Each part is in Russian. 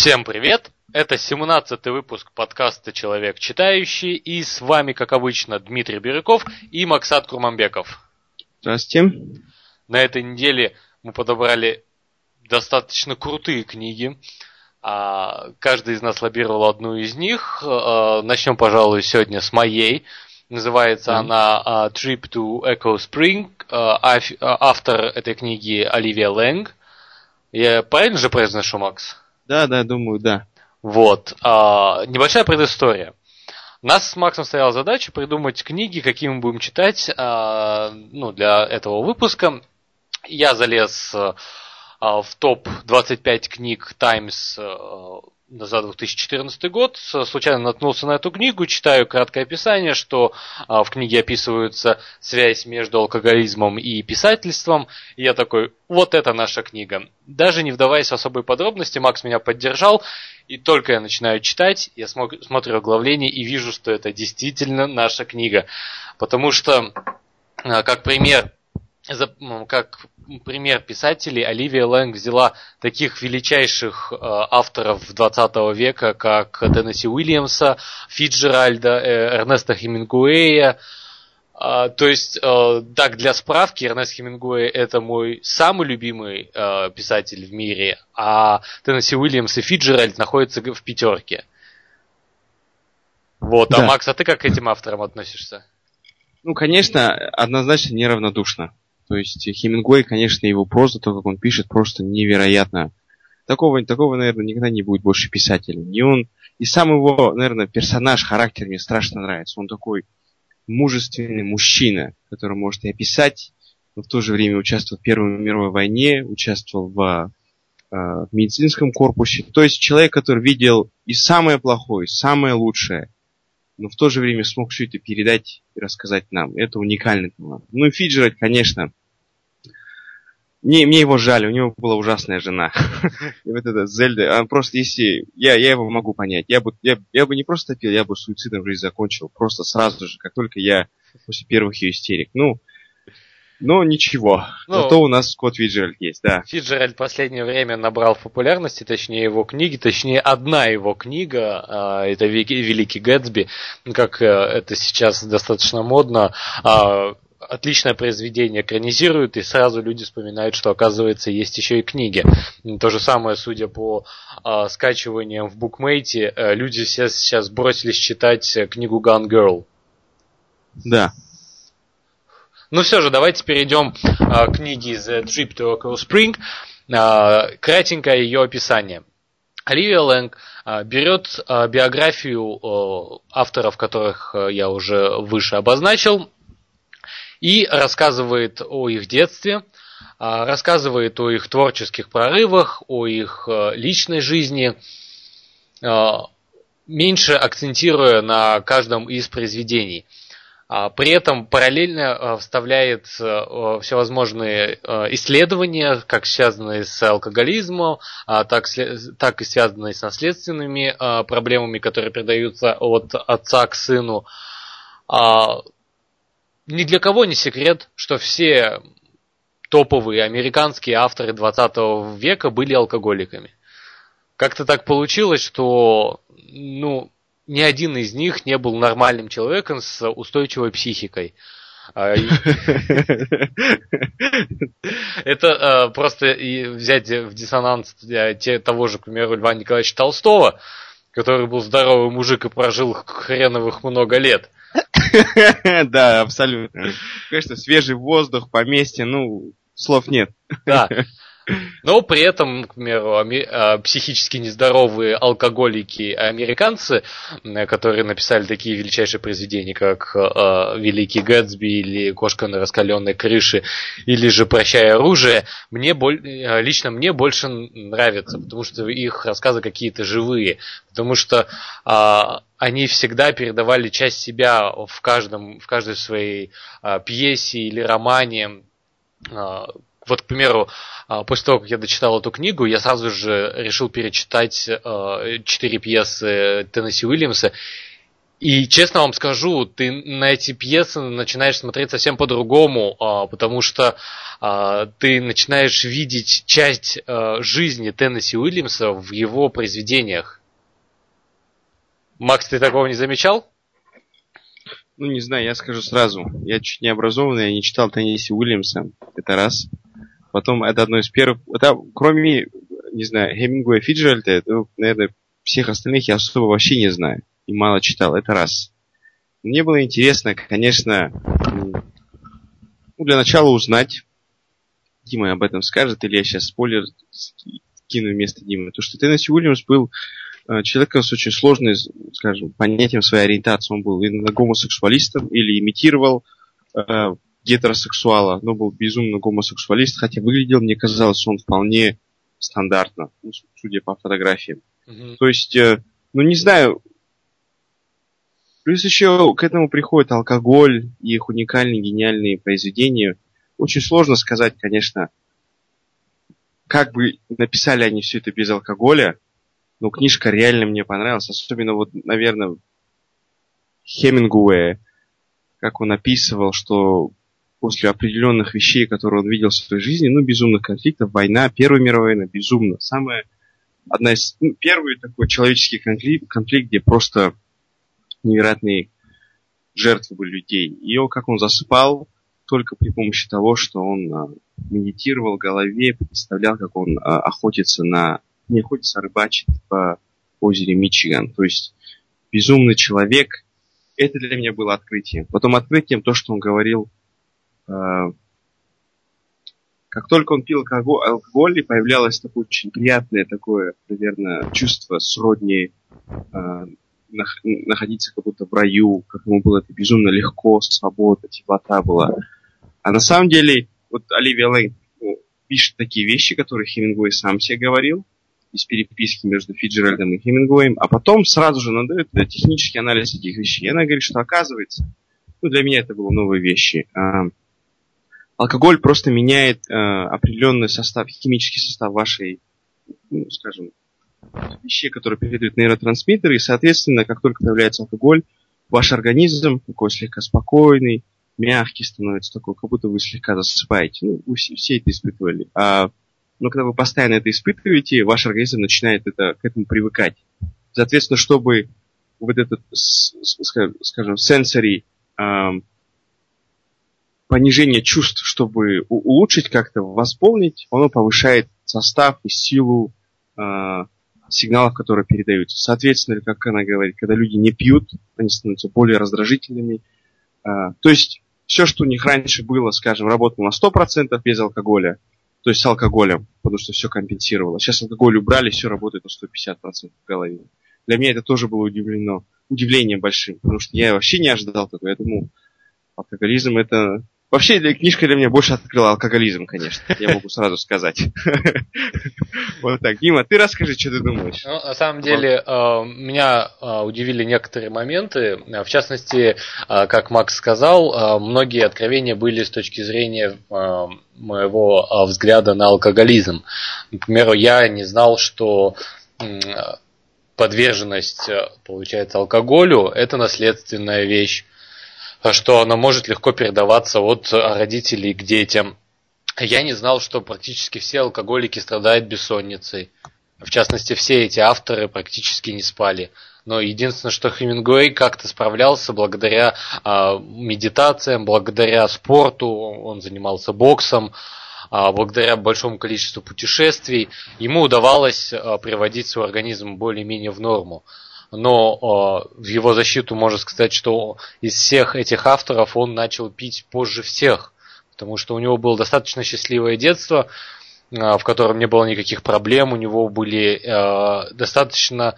Всем привет! Это 17-й выпуск подкаста «Человек читающий» и с вами, как обычно, Дмитрий Бирюков и Максат Курманбеков. Здравствуйте. На этой неделе мы подобрали достаточно крутые книги. А, каждый из нас лоббировал одну из них. А, начнем, пожалуй, сегодня с моей. Называется mm. она а, Trip to Echo Spring. Автор этой книги Оливия Лэнг. Я правильно же произношу, Макс? Да, да, думаю, да. Вот. А, небольшая предыстория. Нас с Максом стояла задача придумать книги, какие мы будем читать а, ну, для этого выпуска. Я залез а, в топ-25 книг Times а, за 2014 год, случайно наткнулся на эту книгу, читаю краткое описание, что а, в книге описывается связь между алкоголизмом и писательством, и я такой, вот это наша книга. Даже не вдаваясь в особые подробности, Макс меня поддержал, и только я начинаю читать, я смотрю оглавление и вижу, что это действительно наша книга. Потому что, а, как пример, как пример писателей, Оливия Лэнг взяла таких величайших э, авторов 20 века, как Теннесси Уильямса, Фиджеральда, э, Эрнеста Хемингуэя. Э, то есть, э, так, для справки, Эрнест Хемингуэй это мой самый любимый э, писатель в мире, а Теннесси Уильямс и Фиджеральд находятся в пятерке. Вот, а да. а Макс, а ты как к этим авторам относишься? Ну, конечно, однозначно неравнодушно. То есть Хемингуэй, конечно, его проза, то, как он пишет, просто невероятно. Такого, такого, наверное, никогда не будет больше писателя. И он, и сам его, наверное, персонаж, характер мне страшно нравится. Он такой мужественный мужчина, который может и описать, но в то же время участвовал в Первой мировой войне, участвовал в, э, в медицинском корпусе. То есть человек, который видел и самое плохое, и самое лучшее, но в то же время смог все это передать и рассказать нам. Это уникальный талант. Ну и Фиджеральд, конечно, мне, мне его жаль, у него была ужасная жена. И вот эта Зельда, он просто, если... Я, я его могу понять. Я бы, я, я бы не просто пил, я бы суицидом жизнь закончил. Просто сразу же, как только я после первых ее истерик. Ну, но ничего. Ну, Зато у нас Скотт Фиджеральд есть, да. Фиджеральд в последнее время набрал популярности, точнее его книги, точнее одна его книга, а, это Великий Гэтсби, как э, это сейчас достаточно модно, а, отличное произведение экранизируют, и сразу люди вспоминают, что, оказывается, есть еще и книги. То же самое, судя по э, скачиваниям в букмейте, э, люди все сейчас бросились читать книгу Gun Girl. Да. Ну все же, давайте перейдем э, к книге The Trip to Echo Spring. Э, кратенькое ее описание. Оливия Лэнг э, берет э, биографию э, авторов, которых э, я уже выше обозначил, и рассказывает о их детстве, а, рассказывает о их творческих прорывах, о их э, личной жизни, а, меньше акцентируя на каждом из произведений. А, при этом параллельно э, вставляет э, всевозможные исследования, как связанные с алкоголизмом, так, и связанные с наследственными проблемами, которые передаются от отца к сыну ни для кого не секрет, что все топовые американские авторы 20 века были алкоголиками. Как-то так получилось, что ну, ни один из них не был нормальным человеком с устойчивой психикой. А, Это а, просто взять в диссонанс того же, к примеру, Льва Николаевича Толстого, который был здоровый мужик и прожил хреновых много лет. Да, абсолютно. Конечно, свежий воздух, поместье, ну, слов нет. Да. Но при этом, к примеру, а, психически нездоровые алкоголики американцы, которые написали такие величайшие произведения, как а, Великий Гэтсби или Кошка на раскаленной крыше, или же Прощай оружие, мне а, лично мне больше нравятся, потому что их рассказы какие-то живые, потому что они всегда передавали часть себя в каждом, в каждой своей пьесе или романе вот, к примеру, а, после того, как я дочитал эту книгу, я сразу же решил перечитать а, четыре пьесы Теннесси Уильямса. И честно вам скажу, ты на эти пьесы начинаешь смотреть совсем по-другому, а, потому что ты начинаешь видеть часть жизни Теннесси Уильямса в его произведениях. Макс, ты такого не замечал? Ну, не знаю, я скажу сразу. Я чуть не образованный, я не читал Теннесси Уильямса. Это раз. Потом, это одно из первых... Это, кроме, не знаю, Хемингуэя Фиджеральда, это, наверное, всех остальных я особо вообще не знаю и мало читал. Это раз. Мне было интересно, конечно, ну, для начала узнать, Дима об этом скажет, или я сейчас спойлер кину вместо Димы. То, что Теннесси Уильямс был э, человеком с очень сложным, скажем, понятием своей ориентации. Он был именно гомосексуалистом или имитировал э, гетеросексуала, но был безумно гомосексуалист, хотя выглядел, мне казалось, он вполне стандартно, ну, судя по фотографиям. Mm-hmm. То есть, э, ну не знаю, Плюс еще к этому приходит алкоголь и их уникальные гениальные произведения. Очень сложно сказать, конечно, как бы написали они все это без алкоголя, но книжка реально мне понравилась. Особенно вот, наверное, Хемингуэя, как он описывал, что после определенных вещей, которые он видел в своей жизни, ну, безумных конфликтов, война, Первая мировая война, безумно. Самая, одна из, ну, первый такой человеческий конфликт, конфликт, где просто невероятные жертвы были людей. Ее, как он засыпал, только при помощи того, что он а, медитировал в голове, представлял, как он а, охотится на... Не охотится, а рыбачит по озере Мичиган. То есть безумный человек. Это для меня было открытием. Потом открытием то, что он говорил, как только он пил алкоголь, и появлялось такое очень приятное такое, наверное, чувство сродни а, находиться как будто в раю, как ему было это безумно легко, свобода, теплота была. А на самом деле, вот Оливия Лейн ну, пишет такие вещи, которые Хемингуэй сам себе говорил, из переписки между Фиджеральдом и Хемингуэем, а потом сразу же надает технический анализ этих вещей. И она говорит, что оказывается, ну для меня это было новые вещи, а, алкоголь просто меняет а, определенный состав, химический состав вашей, ну, скажем, вещей, которые передают нейротрансмиттеры, и, соответственно, как только появляется алкоголь, ваш организм такой слегка спокойный, мягкий становится такой, как будто вы слегка засыпаете. Ну, вы все, все это испытывали. А, но когда вы постоянно это испытываете, ваш организм начинает это, к этому привыкать. Соответственно, чтобы вот этот, скажем, эм, понижение чувств, чтобы улучшить как-то, восполнить, оно повышает состав и силу э, сигналов, которые передаются. Соответственно, как она говорит, когда люди не пьют, они становятся более раздражительными. А, то есть все, что у них раньше было, скажем, работало на 100% без алкоголя, то есть с алкоголем, потому что все компенсировало. Сейчас алкоголь убрали, все работает на 150% в голове. Для меня это тоже было удивлено, удивлением большим, потому что я вообще не ожидал такого. Я думал, алкоголизм это Вообще, книжка для меня больше открыла алкоголизм, конечно. Я могу сразу сказать. Вот так. Дима, ты расскажи, что ты думаешь. Ну, на самом деле, э, меня э, удивили некоторые моменты. В частности, э, как Макс сказал, многие откровения были с точки зрения моего взгляда на алкоголизм. Например, я не знал, что подверженность, получается, алкоголю – это наследственная вещь что она может легко передаваться от родителей к детям. Я не знал, что практически все алкоголики страдают бессонницей. В частности, все эти авторы практически не спали. Но единственное, что Хемингуэй как-то справлялся благодаря э, медитациям, благодаря спорту, он занимался боксом, э, благодаря большому количеству путешествий, ему удавалось э, приводить свой организм более-менее в норму но э, в его защиту можно сказать, что из всех этих авторов он начал пить позже всех, потому что у него было достаточно счастливое детство, э, в котором не было никаких проблем, у него были э, достаточно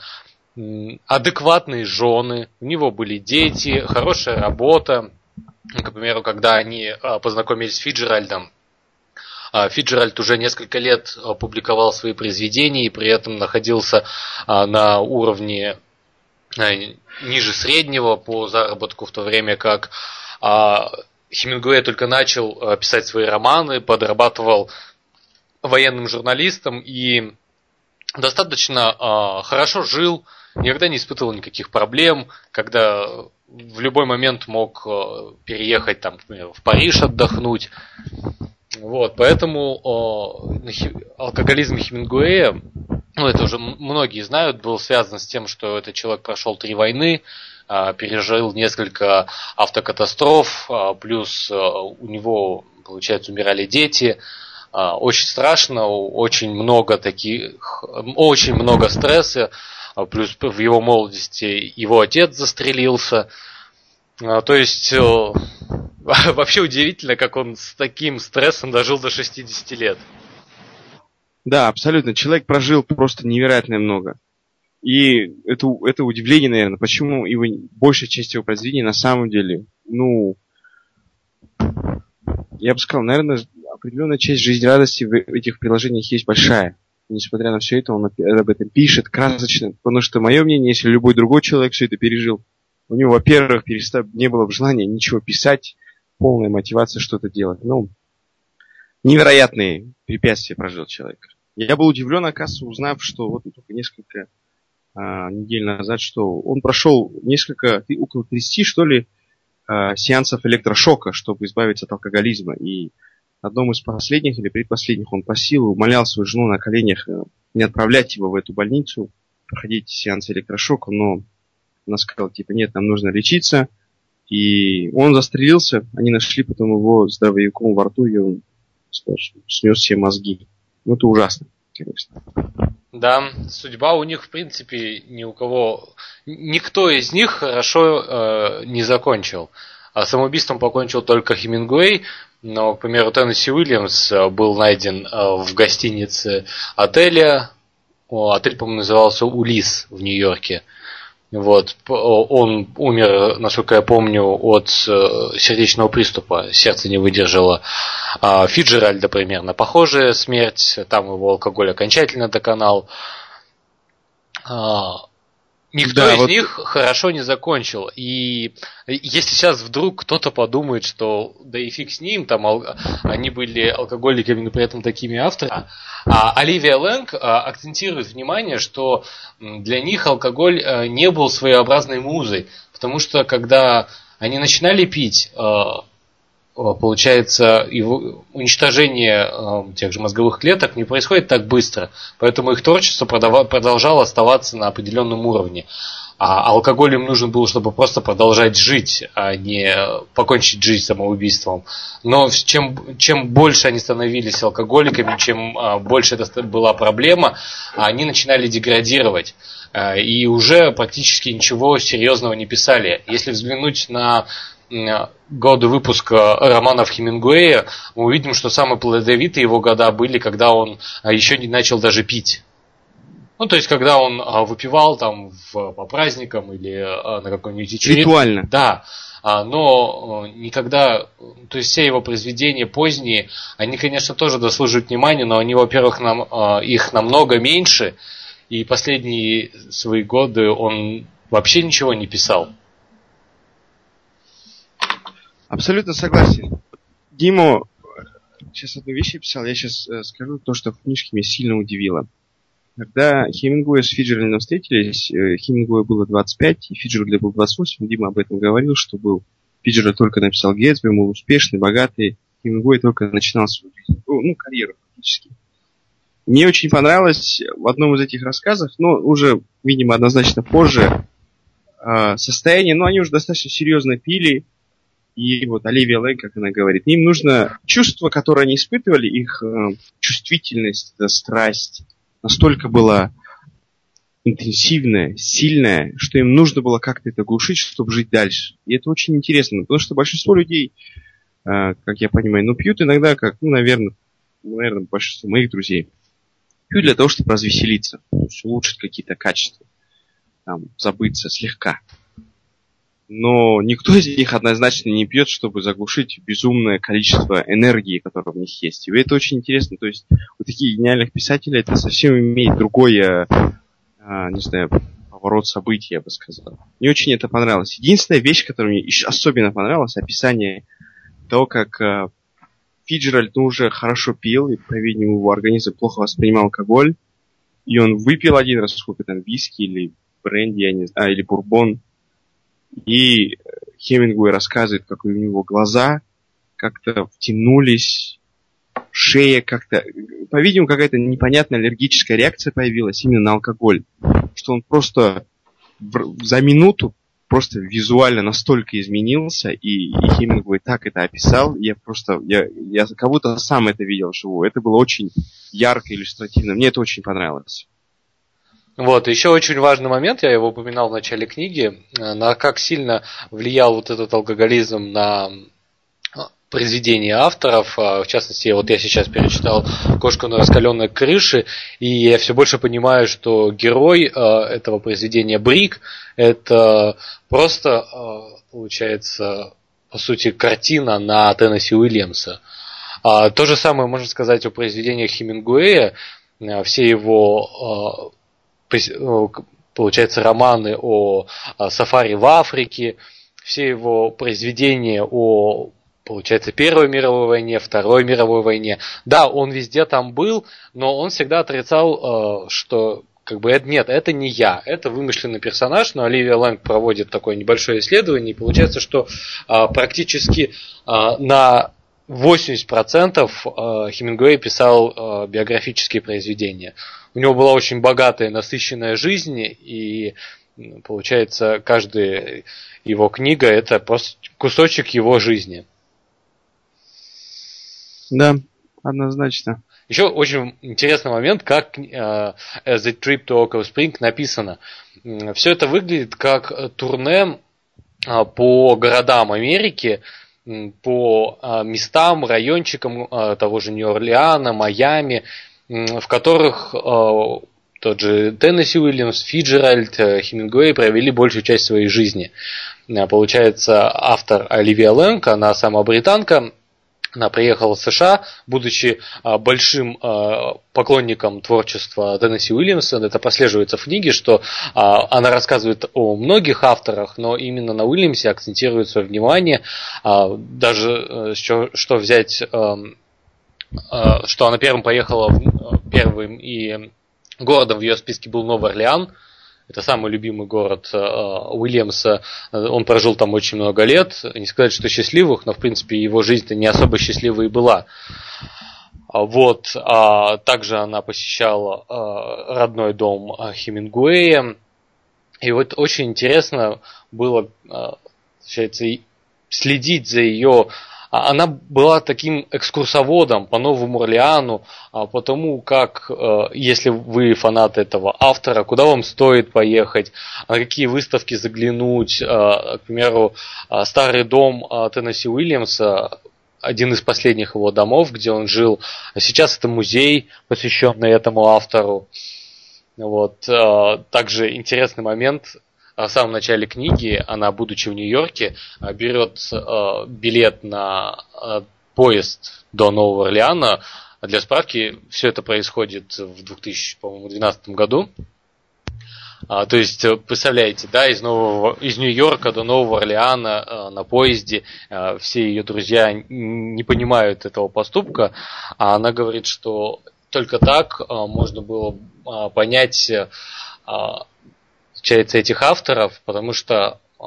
адекватные жены, у него были дети, хорошая работа. К примеру, когда они познакомились с Фиджеральдом, Фиджеральд уже несколько лет публиковал свои произведения и при этом находился на уровне Э, ниже среднего по заработку, в то время как а, Хемингуэй только начал э, писать свои романы, подрабатывал военным журналистом и достаточно а, хорошо жил никогда не испытывал никаких проблем, когда в любой момент мог э, переехать там, например, в Париж отдохнуть. Вот, поэтому э, алкоголизм Хемингуэя, ну это уже многие знают, был связан с тем, что этот человек прошел три войны, э, пережил несколько автокатастроф, э, плюс э, у него, получается, умирали дети. Э, очень страшно, очень много таких, очень много стресса. А плюс в его молодости его отец застрелился. А, то есть вообще удивительно, как он с таким стрессом дожил до 60 лет. Да, абсолютно. Человек прожил просто невероятно много. И это, это удивление, наверное, почему его, большая часть его произведений на самом деле, ну, я бы сказал, наверное, определенная часть жизнерадости в этих приложениях есть большая несмотря на все это, он об этом пишет красочно, потому что мое мнение, если любой другой человек все это пережил, у него, во-первых, перестав, не было бы желания ничего писать, полная мотивация что-то делать. Ну, невероятные препятствия прожил человек. Я был удивлен, оказывается, узнав, что вот только несколько а, недель назад, что он прошел несколько, около 30, что ли, а, сеансов электрошока, чтобы избавиться от алкоголизма. И одном из последних или предпоследних он просил, умолял свою жену на коленях э, не отправлять его в эту больницу, проходить сеанс электрошока, но она сказала, типа, нет, нам нужно лечиться. И он застрелился, они нашли потом его с дробовиком во рту, и он скажем, снес все мозги. Ну, это ужасно, конечно. Да, судьба у них, в принципе, ни у кого... Никто из них хорошо э, не закончил. А самоубийством покончил только Хемингуэй, но, к примеру, Теннесси Уильямс э, был найден э, в гостинице отеля. Отель, по-моему, назывался Улис в Нью-Йорке. Вот. Он умер, насколько я помню, от э, сердечного приступа. Сердце не выдержало. А Фиджеральда примерно похожая смерть. Там его алкоголь окончательно доконал. Никто да, из вот... них хорошо не закончил. И если сейчас вдруг кто-то подумает, что да и фиг с ним, там ал... они были алкоголиками, но при этом такими авторами, а Оливия Лэнг а, акцентирует внимание, что для них алкоголь а, не был своеобразной музой. Потому что когда они начинали пить, Э, получается, его уничтожение э, тех же мозговых клеток не происходит так быстро, поэтому их творчество продолжало оставаться на определенном уровне. А алкоголь им нужен был, чтобы просто продолжать жить, а не покончить жизнь самоубийством. Но чем, чем больше они становились алкоголиками, чем а, больше это была проблема, они начинали деградировать. Э, и уже практически ничего серьезного не писали. Если взглянуть на годы выпуска романов Хемингуэя, мы увидим, что самые плодовитые его года были, когда он а, еще не начал даже пить. Ну, то есть, когда он а, выпивал там в, по праздникам или а, на какой-нибудь вечеринке. Ритуально. Да. Но никогда, то есть все его произведения поздние, они, конечно, тоже дослуживают внимания, но они, во-первых, нам, их намного меньше, и последние свои годы он вообще ничего не писал. Абсолютно согласен. Диму, сейчас одну вещь я писал, я сейчас э, скажу то, что в книжке меня сильно удивило. Когда Хемингуэй с Фиджеральдом встретились, э, Хемингуэй было 25, и Фиджеральд был 28, Дима об этом говорил, что был Фиджеральд только написал Гетсби, был успешный, богатый, Хемингуэй только начинал свою жизнь, ну, ну, карьеру фактически. Мне очень понравилось в одном из этих рассказов, но уже, видимо, однозначно позже, э, состояние, ну, они уже достаточно серьезно пили, и вот Оливия Лэг, как она говорит, им нужно чувство, которое они испытывали, их э, чувствительность, да, страсть настолько была интенсивная, сильная, что им нужно было как-то это глушить, чтобы жить дальше. И это очень интересно, потому что большинство людей, э, как я понимаю, ну пьют иногда, как, ну, наверное, наверное, большинство моих друзей, пьют для того, чтобы развеселиться, улучшить какие-то качества, там, забыться слегка но никто из них однозначно не пьет, чтобы заглушить безумное количество энергии, которое в них есть. И это очень интересно. То есть у таких гениальных писателей это совсем имеет другое, а, не знаю, поворот событий, я бы сказал. Мне очень это понравилось. Единственная вещь, которая мне особенно понравилась, описание того, как а, Фиджеральд ну, уже хорошо пил, и, по-видимому, его организм плохо воспринимал алкоголь, и он выпил один раз сколько там виски или бренди, я не знаю, а, или бурбон. И Хемингуэй рассказывает, как у него глаза как-то втянулись, шея как-то... По-видимому, какая-то непонятная аллергическая реакция появилась именно на алкоголь. Что он просто за минуту просто визуально настолько изменился, и, и Хемингуэй так это описал, я просто, я, я будто сам это видел вживую. Это было очень ярко, иллюстративно. Мне это очень понравилось. Вот, еще очень важный момент, я его упоминал в начале книги, э, на как сильно влиял вот этот алкоголизм на произведения авторов. А, в частности, вот я сейчас перечитал «Кошку на раскаленной крыше», и я все больше понимаю, что герой а, этого произведения Брик – это просто, а, получается, по сути, картина на Теннесси Уильямса. То же самое можно сказать о произведениях Хемингуэя. Все его, получается, романы о сафари в Африке, все его произведения о получается, Первой мировой войне, Второй мировой войне. Да, он везде там был, но он всегда отрицал, э, что как бы это нет, это не я, это вымышленный персонаж, но Оливия Лэнг проводит такое небольшое исследование, и получается, что а, практически а, на 80% а, Хемингуэй писал а, биографические произведения. У него была очень богатая, насыщенная жизнь, и получается, каждая его книга это просто кусочек его жизни. Да, однозначно. Еще очень интересный момент, как uh, The Trip to Oak Spring написано. Все это выглядит как турне по городам Америки, по uh, местам, райончикам того же Нью-Орлеана, Майами, в которых тот же Теннесси Уильямс, Фиджеральд, Хемингуэй провели большую часть своей жизни. Получается, автор Оливия Лэнг, она сама британка, она приехала в США, будучи а, большим а, поклонником творчества Теннесси Уильямса. Это прослеживается в книге, что а, она рассказывает о многих авторах, но именно на Уильямсе акцентирует свое внимание. Даже что, что взять, что она первым поехала, первым и городом в ее списке был Новый Орлеан, это самый любимый город э, Уильямса. Он прожил там очень много лет. Не сказать, что счастливых, но в принципе его жизнь-то не особо счастливой была. Вот. А также она посещала э, родной дом э, Хемингуэя. И вот очень интересно было получается, следить за ее а она была таким экскурсоводом по Новому Орлеану, а, по тому, как, э, если вы фанат этого автора, куда вам стоит поехать, на какие выставки заглянуть. Э, к примеру, старый дом Теннесси Уильямса, один из последних его домов, где он жил. Сейчас это музей, посвященный этому автору. Вот. Также интересный момент, в самом начале книги она, будучи в Нью-Йорке, э, берет э, билет на э, поезд до Нового Орлеана. Для справки, все это происходит в 2012 году. А, то есть, представляете, да, из, Нового, из Нью-Йорка до Нового Орлеана а, на поезде а, все ее друзья не понимают этого поступка, а она говорит, что только так а, можно было а, понять а, получается, этих авторов, потому что э,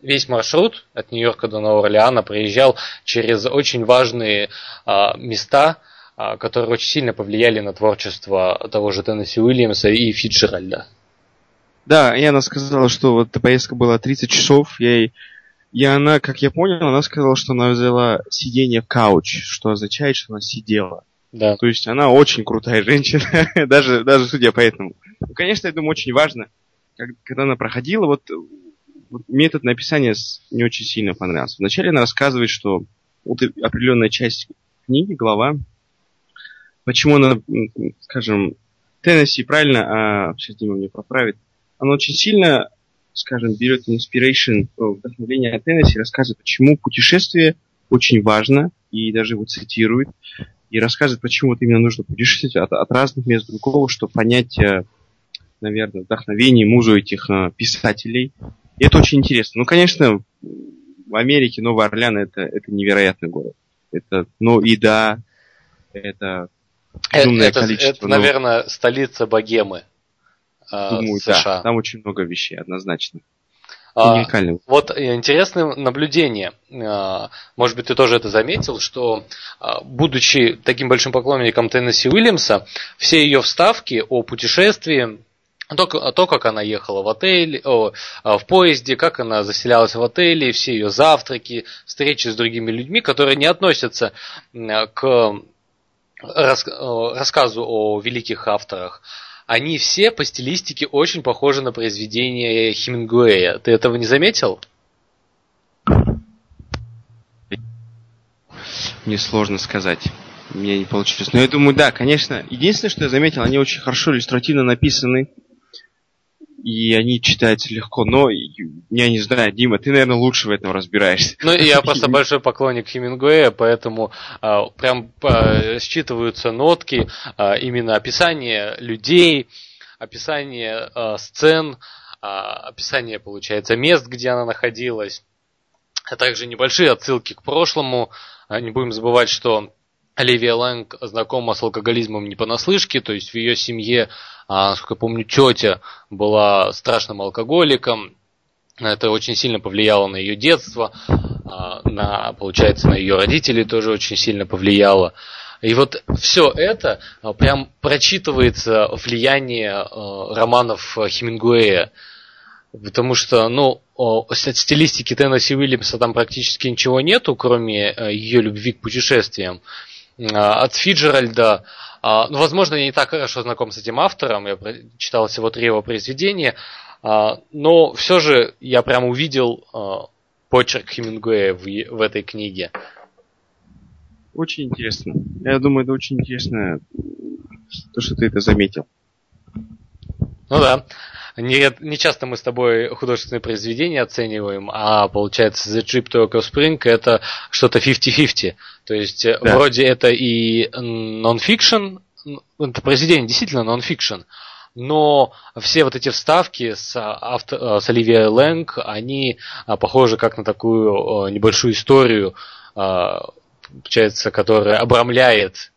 весь маршрут от Нью-Йорка до Нового Орлеана проезжал через очень важные э, места, э, которые очень сильно повлияли на творчество того же Теннесси Уильямса и Фитджеральда. Да, и она сказала, что вот эта поездка была 30 часов, я и она, как я понял, она сказала, что она взяла сиденье в кауч, что означает, что она сидела. Да. То есть она очень крутая женщина, даже, даже судя по этому. Ну, конечно, я думаю, очень важно когда она проходила, вот, вот метод написания не очень сильно понравился. Вначале она рассказывает, что вот определенная часть книги, глава, почему она, скажем, Теннесси правильно, а сейчас Дима мне поправит, она очень сильно, скажем, берет inspiration, вдохновение от Теннесси, рассказывает, почему путешествие очень важно, и даже его цитирует, и рассказывает, почему вот именно нужно путешествовать от, от разных мест другого, чтобы понять э, наверное, вдохновение, музу этих э, писателей. И это очень интересно. Ну, конечно, в Америке Новый Орлеан это, это невероятный город. Это, ну, и да, это безумное это, количество. Это, но... наверное, столица богемы. э, Думаю, США. да. Там очень много вещей, однозначно. А. Вот интересное наблюдение. А, Может быть, ты тоже это заметил, что будучи таким большим поклонником Теннесси Уильямса, все ее вставки о путешествии, то, то, как она ехала в отель, о, а, в поезде, как она заселялась в отеле, все ее завтраки, встречи с другими людьми, которые не относятся к рас- рассказу о великих авторах, они все по стилистике очень похожи на произведения Хемингуэя. Ты этого не заметил? Мне сложно сказать. Меня не получилось. Но я думаю, да, конечно. Единственное, что я заметил, они очень хорошо иллюстративно написаны. И они читаются легко. Но я не знаю, Дима, ты, наверное, лучше в этом разбираешься. Ну, я просто большой поклонник Хемингуэя, поэтому а, прям а, считываются нотки, а, именно описание людей, описание а, сцен, а, описание, получается, мест, где она находилась, а также небольшие отсылки к прошлому. Не будем забывать, что Оливия Лэнг знакома с алкоголизмом не понаслышке, то есть в ее семье, а, насколько я помню, тетя была страшным алкоголиком, это очень сильно повлияло на ее детство, а, на, получается, на ее родителей тоже очень сильно повлияло. И вот все это а, прям прочитывается влияние романов Хемингуэя. Потому что, ну, от стилистики Теннесси Уильямса там практически ничего нету, кроме ее любви к путешествиям. А, От Фиджеральда, а, ну, возможно, я не так хорошо знаком с этим автором, я читал всего три его произведения, а, но все же я прям увидел почерк Хемингуэя в, в этой книге. Очень интересно. Я думаю, это очень интересно, то, что ты это заметил. Ну да. Не, не часто мы с тобой художественные произведения оцениваем, а получается The Trip to Echo Spring это что-то 50-50. То есть э, Да. вроде это и нон-фикшн, это произведение действительно нон-фикшн, но все вот эти вставки с, авто, э, с Оливией Лэнг, они а, похожи как на такую э, небольшую историю, получается, которая обрамляет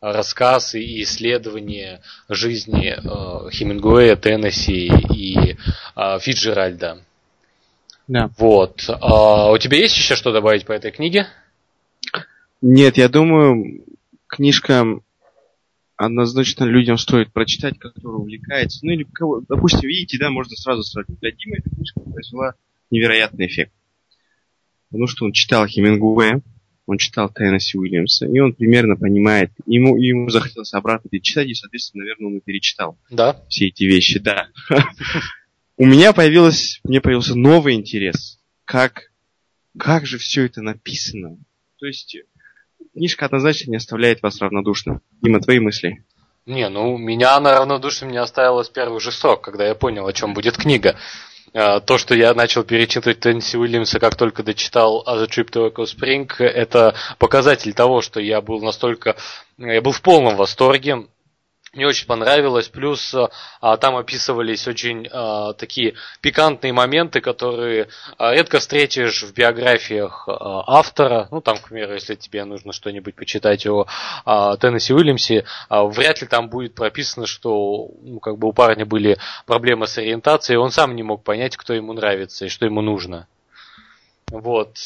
рассказ и исследование жизни э, Хемингуэя, Теннесси и э, Фиджеральда. Да. Вот. А у тебя есть еще что добавить по этой книге? Нет, я думаю, книжка однозначно людям стоит прочитать, которые увлекаются. Ну или кого, допустим, видите, да, можно сразу сравнить. Для Димы эта книжка произвела невероятный эффект. Потому что он читал Хемингуэя, он читал Теннесси Уильямса, и он примерно понимает, ему, ему захотелось обратно перечитать, и, соответственно, наверное, он и перечитал Да. все эти вещи, да. У меня появилось, мне появился новый интерес. Как, как же все это написано? То есть, книжка однозначно не оставляет вас равнодушным. Дима, твои мысли? Не, ну меня она равнодушием не оставила с первых же строк, когда я понял, о чем будет книга. А, То, что я начал перечитывать Теннесси Уильямса, как только дочитал A The Trip to Echo Spring, это показатель того, что я был настолько... Я был в полном восторге. Мне очень понравилось. Плюс а, там описывались очень а, такие пикантные моменты, которые а, редко встретишь в биографиях а, автора. Ну, там, к примеру, если тебе нужно что-нибудь почитать о а, Теннесси Уильямсе, а, вряд ли там будет прописано, что ну, как бы у парня были проблемы с ориентацией, он сам не мог понять, кто ему нравится и что ему нужно. Вот.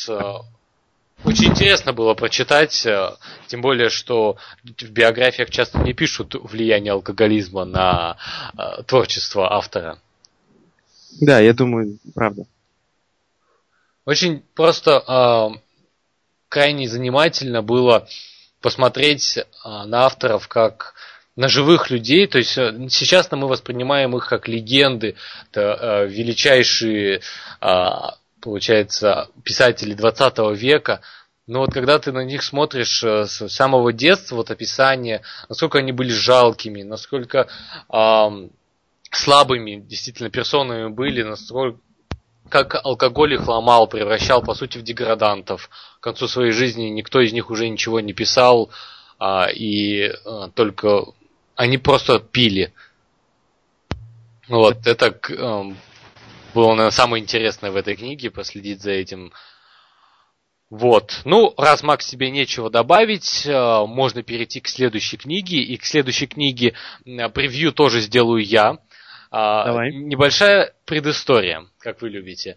Очень интересно было прочитать, а, тем более, что в биографиях часто не пишут влияние алкоголизма на а, творчество автора. Да, я думаю, правда. Очень просто а, крайне занимательно было посмотреть а, на авторов как на живых людей, то есть э, сейчас мы воспринимаем их как легенды, это э, величайшие, а, получается, писатели 20 века, но вот когда ты на них смотришь э, с самого детства, вот описание, насколько они были жалкими, насколько ам, слабыми действительно персонами были, насколько как алкоголь их ломал, превращал, по сути, в деградантов. К концу своей жизни никто из них уже ничего не писал, а, и а, только они просто пили. Вот, это эм, было, наверное, самое интересное в этой книге, последить за этим. Вот. Ну, раз, Макс, тебе нечего добавить, э, можно перейти к следующей книге. И к следующей книге э, превью тоже сделаю я. Давай. Небольшая предыстория, как вы любите.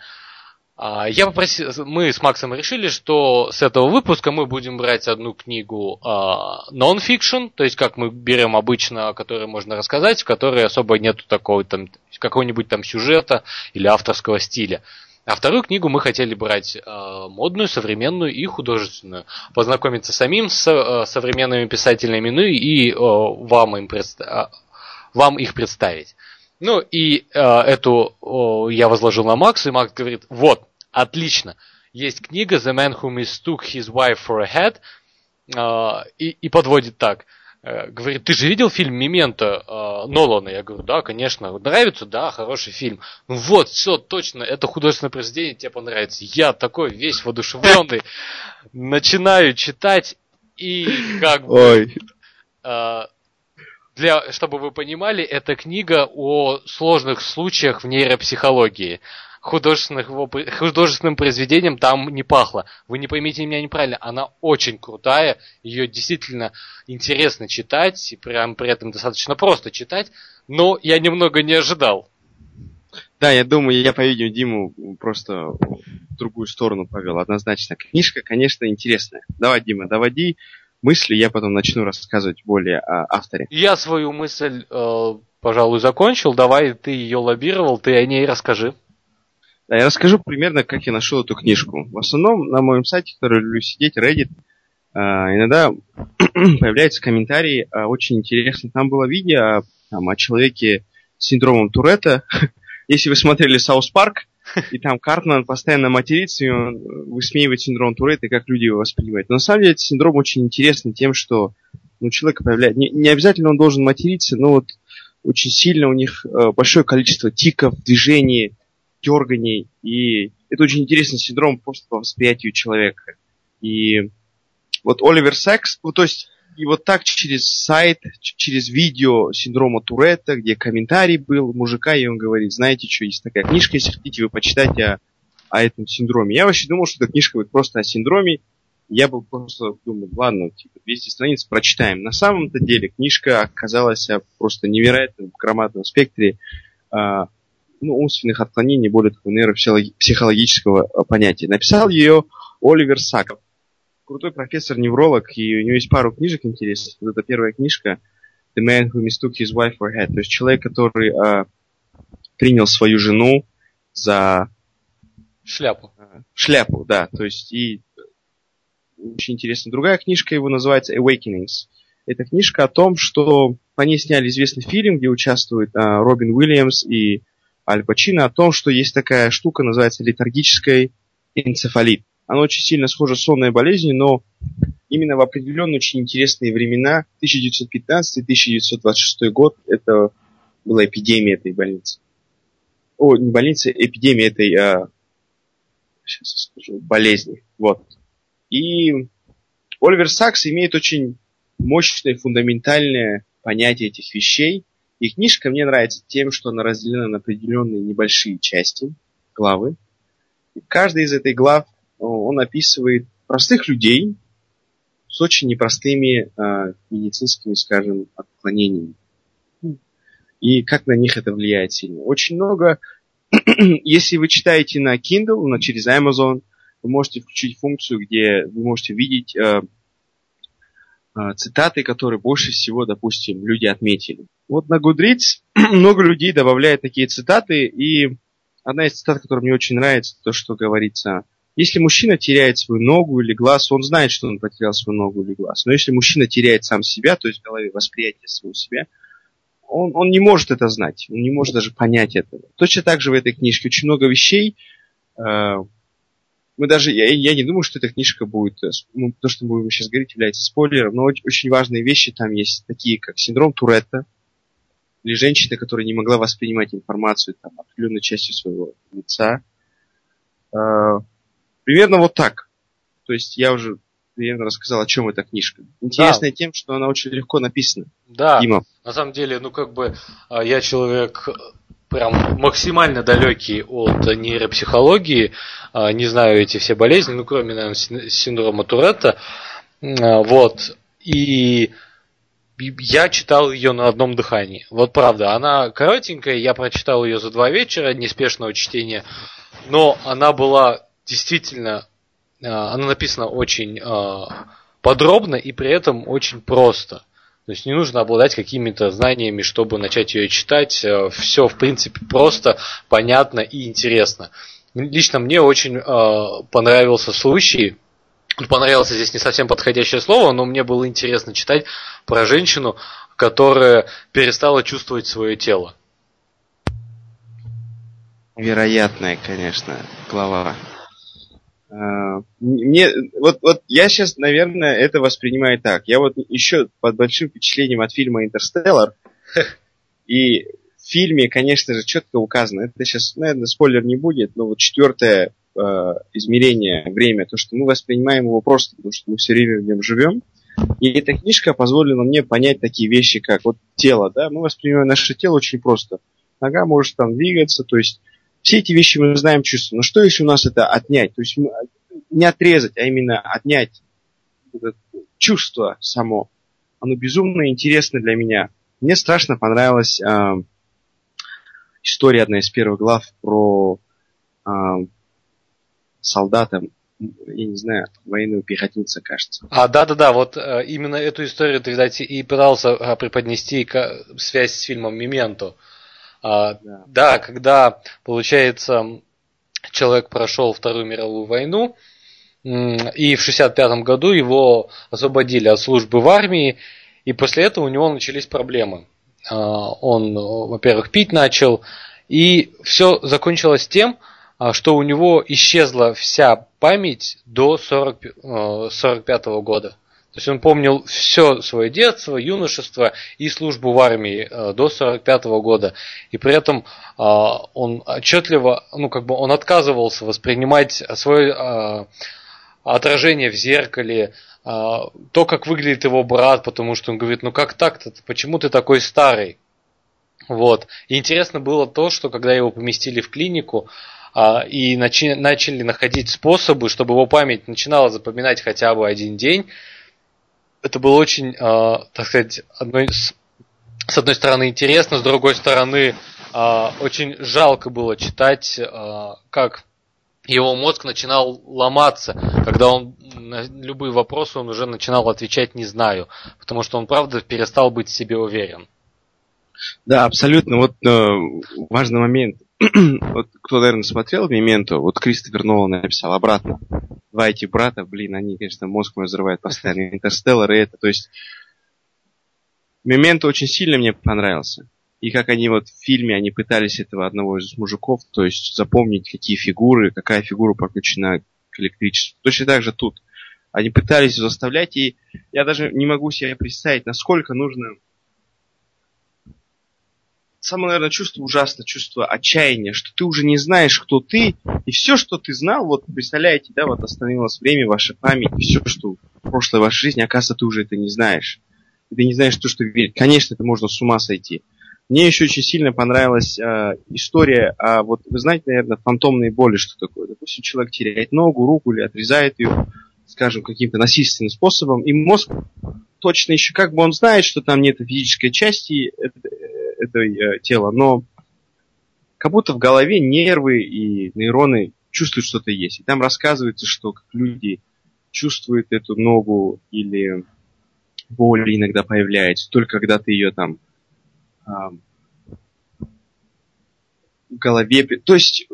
А, я попросил, мы с Максом решили, что с этого выпуска мы будем брать одну книгу non-fiction, то есть как мы берем обычно, которую можно рассказать, в которой особо нету такого там какого-нибудь там сюжета или авторского стиля. А вторую книгу мы хотели брать э, модную, современную и художественную. Познакомиться самим с современными писателями, ну и вам, им вам их представить. Ну и э, эту э, я возложил на Макса, и Макс говорит, вот, отлично, есть книга The Man Who Mistook His Wife for a Head, э, и, и подводит так. Э, говорит, ты же видел фильм «Мементо» э, Нолана? Я говорю, да, конечно. Нравится? Да, хороший фильм. Ну вот, все, точно, это художественное произведение тебе понравится. Я такой весь воодушевленный. Начинаю читать, и как бы... Ой. Э, для, чтобы вы понимали, это книга о сложных случаях в нейропсихологии художественных художественным произведением там не пахло. Вы не поймите меня неправильно, она очень крутая, ее действительно интересно читать, и прям при этом достаточно просто читать, но я немного не ожидал. Да, я думаю, я, по-видимому, Диму просто в другую сторону повел, однозначно. Книжка, конечно, интересная. Давай, Дима, доводи мысли, я потом начну рассказывать более о авторе. Я свою мысль, э, пожалуй, закончил. Давай ты ее лоббировал, ты о ней расскажи. Да, я расскажу примерно, как я нашел эту книжку. В основном на моем сайте, который люблю сидеть, Reddit, а, иногда появляются комментарии а, очень интересные. Там было видео там, о человеке с синдромом Туретта. Если вы смотрели South Park, и там Картман постоянно матерится, и он высмеивает синдром Туретта, и как люди его воспринимают. Но на самом деле этот синдром очень интересный тем, что у человека появляется... Не, не обязательно он должен материться, но вот очень сильно у них э, большое количество тиков, движений, дерганий. И это очень интересный синдром просто по восприятию человека. И вот Оливер Секс, ну, то есть и вот так через сайт, через видео синдрома Туретта, где комментарий был мужика, и он говорит, знаете что, есть такая книжка, если хотите, вы почитайте о, о этом синдроме. Я вообще думал, что эта книжка будет просто о синдроме. Я был просто думал, ладно, типа 200 страниц прочитаем. На самом-то деле книжка оказалась просто невероятным в громадном спектре а, ну, умственных отклонений, более такого нейропсихологического э, понятия. Написал ее Оливер Саков. Крутой профессор-невролог, и у него есть пару книжек интересных. Вот это первая книжка The Man Who Mistook His Wife for Head. То есть человек, который э, принял свою жену за... Шляпу. Э, шляпу, да. То есть и очень интересно. Другая книжка его называется Awakenings. Это книжка о том, что по ней сняли известный фильм, где участвуют а, Робин Уильямс и Аль Пачино о том, что есть такая штука, называется летаргический энцефалит. Она очень сильно схожа с сонной болезнью, но именно в определенные очень интересные времена, 1915-1926 год, это была эпидемия этой больницы. О, не больницы, эпидемия этой, а, сейчас я скажу, болезни. Вот. И Оливер Сакс имеет очень мощное, фундаментальное понятие этих вещей – и книжка мне нравится тем, что она разделена на определенные небольшие части, главы. И каждый из этой глав он описывает простых людей с очень непростыми э, медицинскими, скажем, отклонениями. И как на них это влияет сильно. Очень много, если вы читаете на Kindle, на, через Amazon, вы можете включить функцию, где вы можете видеть э, цитаты, которые больше всего, допустим, люди отметили. Вот на Goodreads много людей добавляют такие цитаты, и одна из цитат, которая мне очень нравится, то, что говорится, если мужчина теряет свою ногу или глаз, он знает, что он потерял свою ногу или глаз. Но если мужчина теряет сам себя, то есть в голове восприятие своего себя, он, он не может это знать, он не может даже понять этого. Точно так же в этой книжке очень много вещей. Э, мы даже, я, я не думаю, что эта книжка будет, ну, то, что мы будем сейчас говорить, является спойлером, но очень, очень важные вещи там есть, такие как синдром Туретта, или женщина, которая не могла воспринимать информацию там, определенной частью своего лица. Э, примерно вот так. То есть я уже примерно рассказал, о чем эта книжка. Интересная да. тем, что она очень легко написана. Да, Дима. на самом деле, ну как бы а, я человек прям максимально далекий от нейропсихологии, а, не знаю эти все болезни, ну кроме, наверное, синдрома Туретта. А, вот. И я читал ее на одном дыхании. Вот правда, она коротенькая, я прочитал ее за два вечера неспешного чтения, но она была действительно, э, она написана очень э, подробно и при этом очень просто. То есть не нужно обладать какими-то знаниями, чтобы начать ее читать. Э, Все, в принципе, просто, понятно и интересно. Лично мне очень э, понравился случай. Понравился здесь не совсем подходящее слово, но мне было интересно читать про женщину, которая перестала чувствовать свое тело. Вероятная, конечно, глава. Мне, вот, вот я сейчас, наверное, это воспринимаю так. Я вот еще под большим впечатлением от фильма «Интерстеллар», и в фильме, конечно же, четко указано, это сейчас, наверное, спойлер не будет, но вот четвертое э, измерение, время, то, что мы воспринимаем его просто, потому что мы все время в нем живем. И эта книжка позволила мне понять такие вещи, как вот тело, да, мы воспринимаем наше тело очень просто. Нога может там двигаться, то есть все эти вещи мы знаем, чувствуем. Но что если у нас это отнять? То есть не отрезать, а именно отнять это чувство само. Оно безумно интересно для меня. Мне страшно понравилась э, история, одна из первых глав про э, солдата, я не знаю, военного пехотинца, кажется. А, да-да-да, вот э, именно эту историю ты, видать, и пытался э, преподнести связь с фильмом «Мементо». А, да. да, когда, получается, человек прошел Вторую мировую войну, и в 65 году его освободили от службы в армии, и после этого у него начались проблемы. А, он, во-первых, пить начал, и все закончилось тем, а, что у него исчезла вся память до 40, 45 э, года. То есть он помнил все свое детство, юношество и службу в армии э, до 45 года. И при этом э, он отчетливо, ну как бы он отказывался воспринимать свое э, отражение в зеркале, то, как выглядит его брат, потому что он говорит, ну как так-то, почему ты такой старый? Вот. И интересно было то, что когда его поместили в клинику, и начали находить способы, чтобы его память начинала запоминать хотя бы один день, это было очень, э, так сказать, одной, с, с одной стороны интересно, с другой стороны э, очень жалко было читать, э, как его мозг начинал ломаться, когда он на любые вопросы он уже начинал отвечать не знаю, потому что он правда перестал быть в себе уверен. Да, абсолютно. Вот э, важный момент. вот кто, наверное, смотрел «Мементо», вот Кристофер Нолан написал обратно. Два эти брата, блин, они, конечно, мозг мой взрывают постоянно. «Интерстеллар» и это, то есть... «Мементо» очень сильно мне понравился. И как они вот в фильме, они пытались этого одного из мужиков, то есть запомнить, какие фигуры, какая фигура подключена к электричеству. Точно так же тут. Они пытались заставлять, и я даже не могу себе представить, насколько нужно самое, наверное, чувство ужасное, чувство отчаяния, что ты уже не знаешь, кто ты, и все, что ты знал, вот представляете, да, вот остановилось время, ваша память, все, что в прошлой вашей жизни, оказывается, ты уже это не знаешь. И ты не знаешь то, что верить. Конечно, это можно с ума сойти. Мне еще очень сильно понравилась э, история, а вот вы знаете, наверное, фантомные боли, что такое. Допустим, человек теряет ногу, руку или отрезает ее, скажем, каким-то насильственным способом, и мозг точно еще как бы он знает, что там нет физической части, это э, тело, но как будто в голове нервы и нейроны чувствуют что-то есть. И там рассказывается, что как люди чувствуют эту ногу или боль иногда появляется, только когда ты ее там э, в голове... То есть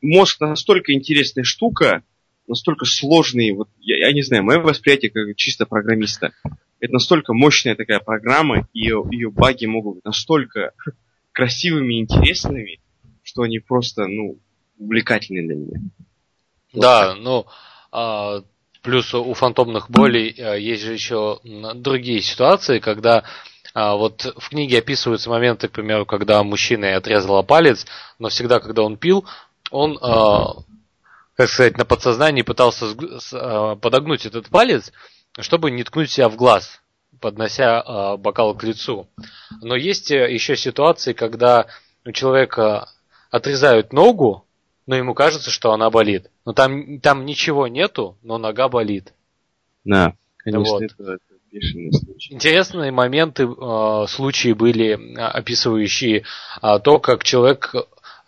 мозг настолько интересная штука, настолько сложный, вот я, я не знаю, мое восприятие как чисто программиста, это настолько мощная такая программа, и ее, ее баги могут быть настолько красивыми и интересными, что они просто, ну, увлекательны для меня. Да, ну, а, плюс у фантомных болей а, есть же еще другие ситуации, когда а, вот в книге описываются моменты, к примеру, когда мужчина отрезала палец, но всегда, когда он пил, он, а, как сказать, на подсознании пытался а, подогнуть этот палец, чтобы не ткнуть себя в глаз, поднося э, бокал к лицу. Но есть э, еще ситуации, когда у человека отрезают ногу, но ему кажется, что она болит. Но там, там ничего нету, но нога болит. Да, конечно, вот. это, бешеные случаи. Интересные моменты, э, случаи были, описывающие э, то, как человек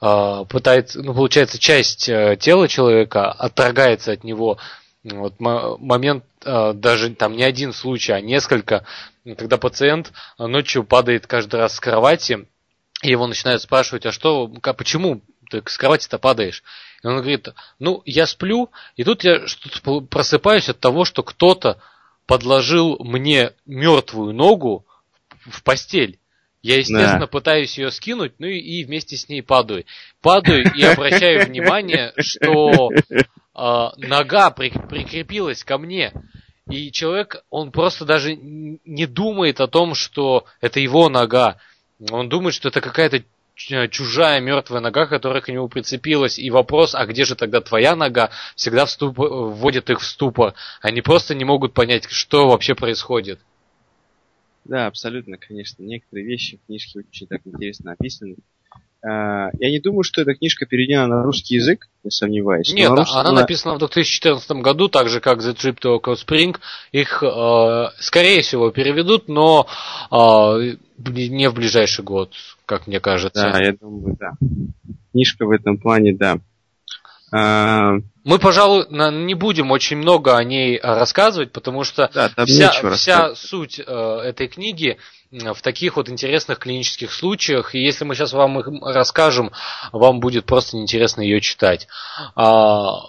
э, пытается, ну, получается, часть э, тела человека отторгается от него. Вот момент, э, даже там не один случай, а несколько, когда пациент ночью падает каждый раз с кровати, и его начинают спрашивать, а что, почему ты с кровати-то падаешь? И он говорит, ну, я сплю, и тут я что-то просыпаюсь от того, что кто-то подложил мне мертвую ногу в постель. Я, естественно, да. пытаюсь ее скинуть, ну и, и вместе с ней падаю. Падаю и обращаю внимание, что э, нога при, прикрепилась ко мне. И человек, он просто даже не думает о том, что это его нога. Он думает, что это какая-то чужая мертвая нога, которая к нему прицепилась, и вопрос, а где же тогда твоя нога, всегда вступ... вводит их в ступор. Они просто не могут понять, что вообще происходит. Да, абсолютно, конечно. Некоторые вещи в книжке очень так интересно описаны. А, я не думаю, что эта книжка переведена на русский язык, не сомневаюсь. Нет, русском... она написана в 2014 году, так же как The Trip to Echo Spring. Их, э, скорее всего, переведут, но э, не в ближайший год, как мне кажется. Да, я думаю, да. Книжка в этом плане, да. А... Мы, пожалуй, не будем очень много о ней рассказывать, потому что да, вся, вся суть э, этой книги в таких вот интересных клинических случаях. И если мы сейчас вам их расскажем, вам будет просто неинтересно ее читать. А,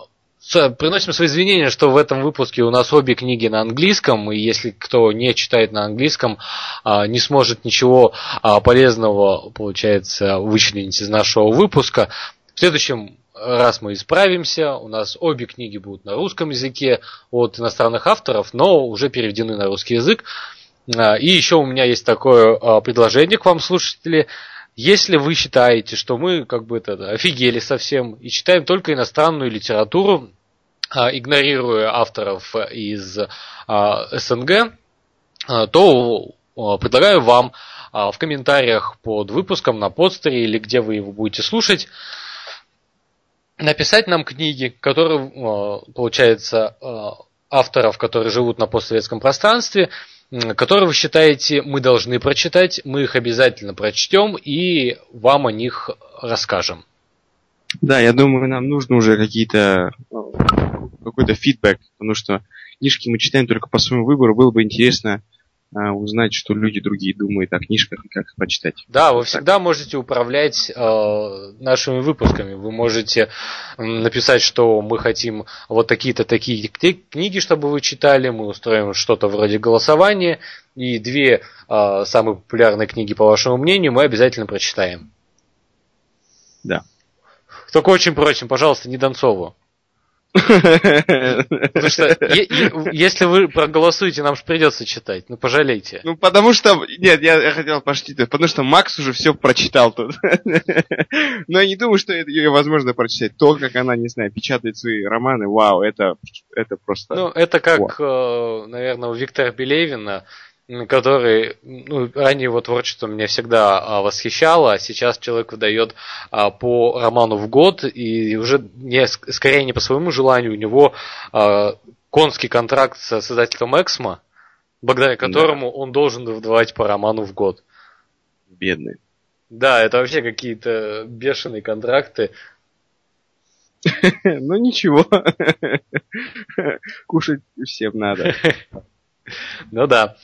приносим свои извинения, что в этом выпуске у нас обе книги на английском, и если кто не читает на английском, а, не сможет ничего а, полезного, получается, вычленить из нашего выпуска. В следующем раз мы исправимся, у нас обе книги будут на русском языке от иностранных авторов, но уже переведены на русский язык. А, и еще у меня есть такое а, предложение к вам, слушатели. Если вы считаете, что мы как бы это офигели совсем и читаем только иностранную литературу, а, игнорируя авторов из СНГ, то предлагаю вам в комментариях под выпуском на подстере или где вы его будете слушать написать нам книги, которые, получается, авторов, которые живут на постсоветском пространстве, которые вы считаете мы должны прочитать, мы их обязательно прочтем и вам о них расскажем. Да, я думаю, нам нужно уже какие-то какой-то фидбэк, потому что книжки мы читаем только по своему выбору. Было бы интересно узнать, что люди другие думают о книжках и как их почитать. Да, вы всегда можете управлять э, нашими выпусками. Вы можете написать, что мы хотим вот такие-то такие книги, чтобы вы читали. Мы устроим что-то вроде голосования. И две э, самые популярные книги, по вашему мнению, мы обязательно прочитаем. Да. Только очень просим, пожалуйста, не Донцову. Потому что если вы проголосуете, нам же придется читать. Ну, пожалейте. Ну, потому что... Нет, я, я хотел пошутить. Потому что Макс уже все прочитал тут. Но я не думаю, что это ее возможно прочитать. То, как она, не знаю, печатает свои романы, вау, это, это просто... Ну, это как, э, наверное, у Виктора Белевина который, ну, ранее его творчество меня всегда а, восхищало, а сейчас человек выдает а, по роману в год, и уже не, скорее не по своему желанию, у него а, конский контракт с создателем Эксмо, благодаря которому да. он должен выдавать по роману в год. Бедный. Да, это вообще какие-то бешеные контракты. Ну ничего. Кушать всем надо. Ну да.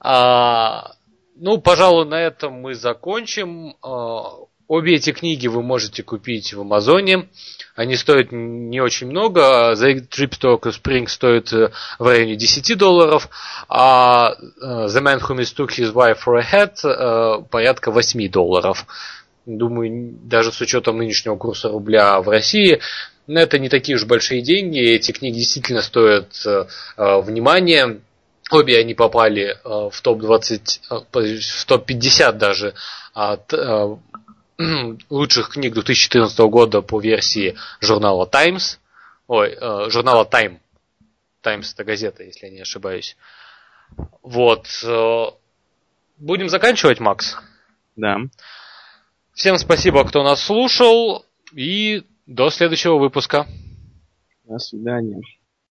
А, ну, пожалуй, на этом мы закончим. А, обе эти книги вы можете купить в Амазоне. Они стоят не очень много. The Trip to Spring стоит э, в районе 10 долларов, а э, The Man Who Mistook His Wife for a Hat э, порядка 8 долларов. Думаю, даже с учетом нынешнего курса рубля в России, это не такие уж большие деньги. Эти книги действительно стоят внимания. Обе они попали э, в топ-20, э, в топ-50 даже от э, лучших книг 2014 года по версии журнала Times. Ой, журнала Time. Times это газета, если я не ошибаюсь. Вот. Будем заканчивать, Макс? Да. Всем спасибо, кто нас слушал. И до следующего выпуска. До свидания.